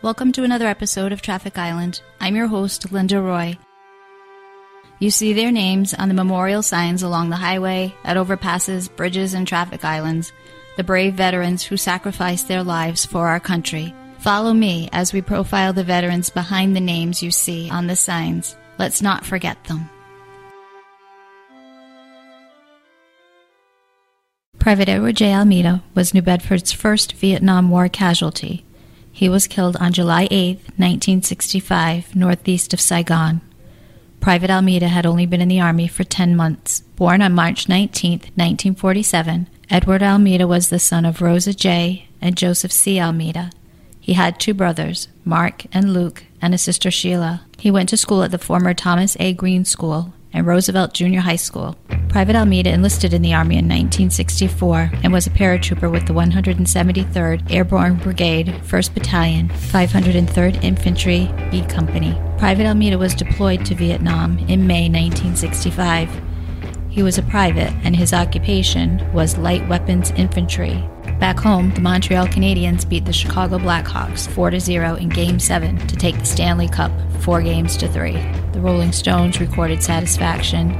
Welcome to another episode of Traffic Island. I'm your host, Linda Roy. You see their names on the memorial signs along the highway, at overpasses, bridges, and traffic islands, the brave veterans who sacrificed their lives for our country. Follow me as we profile the veterans behind the names you see on the signs. Let's not forget them. Private Edward J. Almeida was New Bedford's first Vietnam War casualty. He was killed on July 8, 1965, northeast of Saigon. Private Almeida had only been in the Army for 10 months. Born on March 19, 1947, Edward Almeida was the son of Rosa J. and Joseph C. Almeida. He had two brothers, Mark and Luke, and a sister Sheila. He went to school at the former Thomas A. Green School and Roosevelt Junior High School. Private Almeida enlisted in the Army in 1964 and was a paratrooper with the 173rd Airborne Brigade, 1st Battalion, 503rd Infantry, B Company. Private Almeida was deployed to Vietnam in May 1965. He was a private, and his occupation was light weapons infantry. Back home, the Montreal Canadiens beat the Chicago Blackhawks 4 0 in Game 7 to take the Stanley Cup 4 games to 3. The Rolling Stones recorded Satisfaction,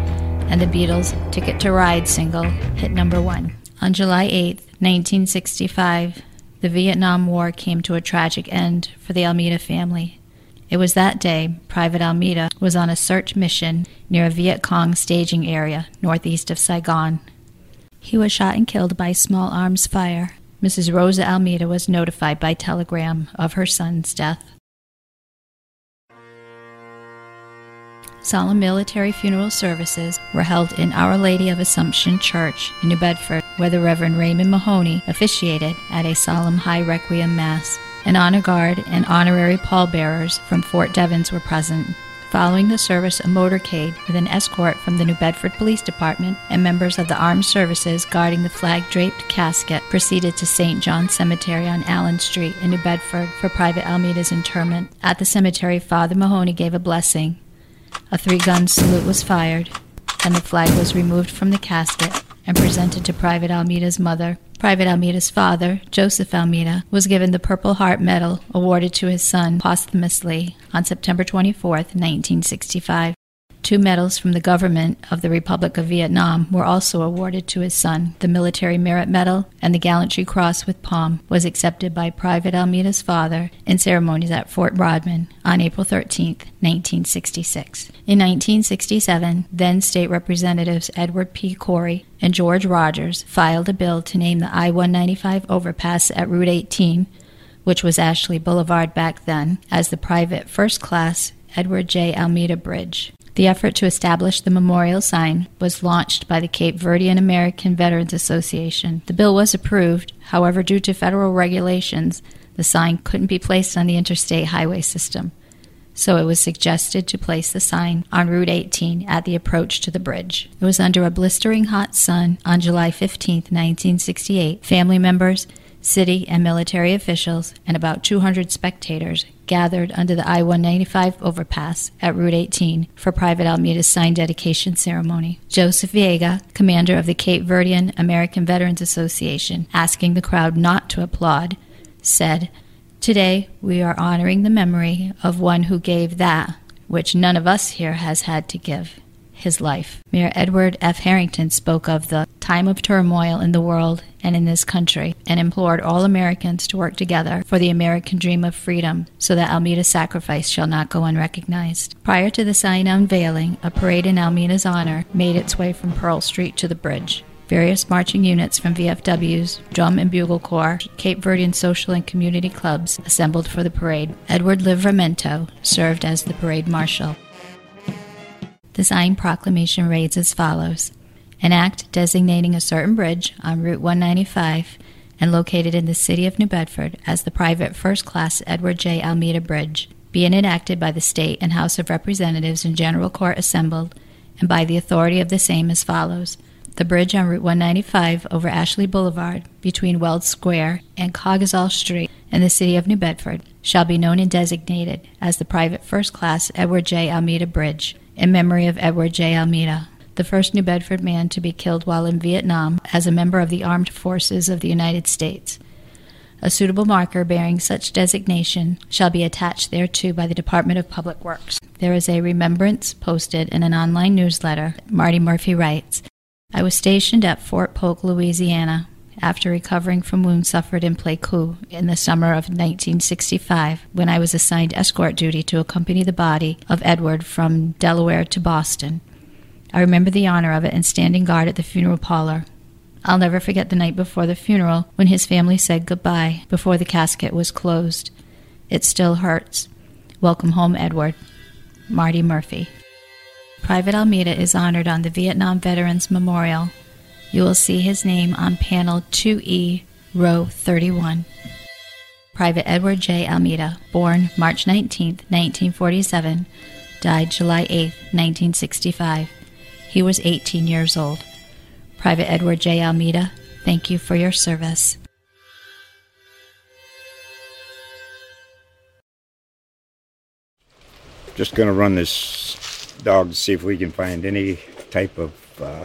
and the Beatles' Ticket to Ride single hit number 1. On July 8, 1965, the Vietnam War came to a tragic end for the Almeida family. It was that day Private Almeida was on a search mission near a Viet Cong staging area northeast of Saigon. He was shot and killed by small arms fire. Mrs. Rosa Almeida was notified by telegram of her son's death. Solemn military funeral services were held in Our Lady of Assumption Church in New Bedford, where the Reverend Raymond Mahoney officiated at a solemn high requiem mass. An honor guard and honorary pallbearers from Fort Devens were present. Following the service, a motorcade with an escort from the New Bedford Police Department and members of the armed services guarding the flag draped casket proceeded to St. John Cemetery on Allen Street in New Bedford for Private Almeida's interment. At the cemetery, Father Mahoney gave a blessing. A three gun salute was fired, and the flag was removed from the casket and presented to Private Almeida's mother. Private Almeida's father, Joseph Almeida, was given the Purple Heart Medal awarded to his son posthumously on September 24, 1965. Two medals from the government of the Republic of Vietnam were also awarded to his son. The Military Merit Medal and the Gallantry Cross with Palm was accepted by Private Almeida's father in ceremonies at Fort Rodman on April 13, 1966. In 1967, then State Representatives Edward P. Corey and George Rogers filed a bill to name the I 195 overpass at Route 18 which was Ashley Boulevard back then, as the private first class Edward J. Almeida Bridge. The effort to establish the memorial sign was launched by the Cape Verdean American Veterans Association. The bill was approved, however, due to federal regulations, the sign couldn't be placed on the interstate highway system. So it was suggested to place the sign on Route 18 at the approach to the bridge. It was under a blistering hot sun on July 15, 1968. Family members, city and military officials, and about 200 spectators gathered under the I 195 overpass at Route 18 for Private Almeida's sign dedication ceremony. Joseph Viega, commander of the Cape Verdean American Veterans Association, asking the crowd not to applaud, said, Today we are honoring the memory of one who gave that which none of us here has had to give his life. Mayor Edward F. Harrington spoke of the time of turmoil in the world and in this country and implored all Americans to work together for the American dream of freedom so that Almeida's sacrifice shall not go unrecognized. Prior to the sign unveiling, a parade in Almeida's honor made its way from Pearl Street to the bridge. Various marching units from VFW's Drum and Bugle Corps, Cape Verdean social and community clubs assembled for the parade. Edward Livramento served as the parade marshal. The sign proclamation reads as follows An act designating a certain bridge on Route 195 and located in the city of New Bedford as the private first class Edward J. Almeida Bridge, being enacted by the State and House of Representatives in General Court assembled, and by the authority of the same as follows. The bridge on Route 195 over Ashley Boulevard between Weld Square and Coggeshall Street in the city of New Bedford shall be known and designated as the private first class Edward J. Almeida Bridge in memory of Edward J. Almeida, the first New Bedford man to be killed while in Vietnam as a member of the armed forces of the United States. A suitable marker bearing such designation shall be attached thereto by the Department of Public Works. There is a remembrance posted in an online newsletter. Marty Murphy writes I was stationed at Fort Polk, Louisiana, after recovering from wounds suffered in Pleiku in the summer of 1965, when I was assigned escort duty to accompany the body of Edward from Delaware to Boston. I remember the honor of it and standing guard at the funeral parlor. I'll never forget the night before the funeral when his family said goodbye before the casket was closed. It still hurts. Welcome home, Edward. Marty Murphy. Private Almeida is honored on the Vietnam Veterans Memorial. You will see his name on panel 2E, row 31. Private Edward J. Almeida, born March 19, 1947, died July 8, 1965. He was 18 years old. Private Edward J. Almeida, thank you for your service. Just going to run this dog to see if we can find any type of uh,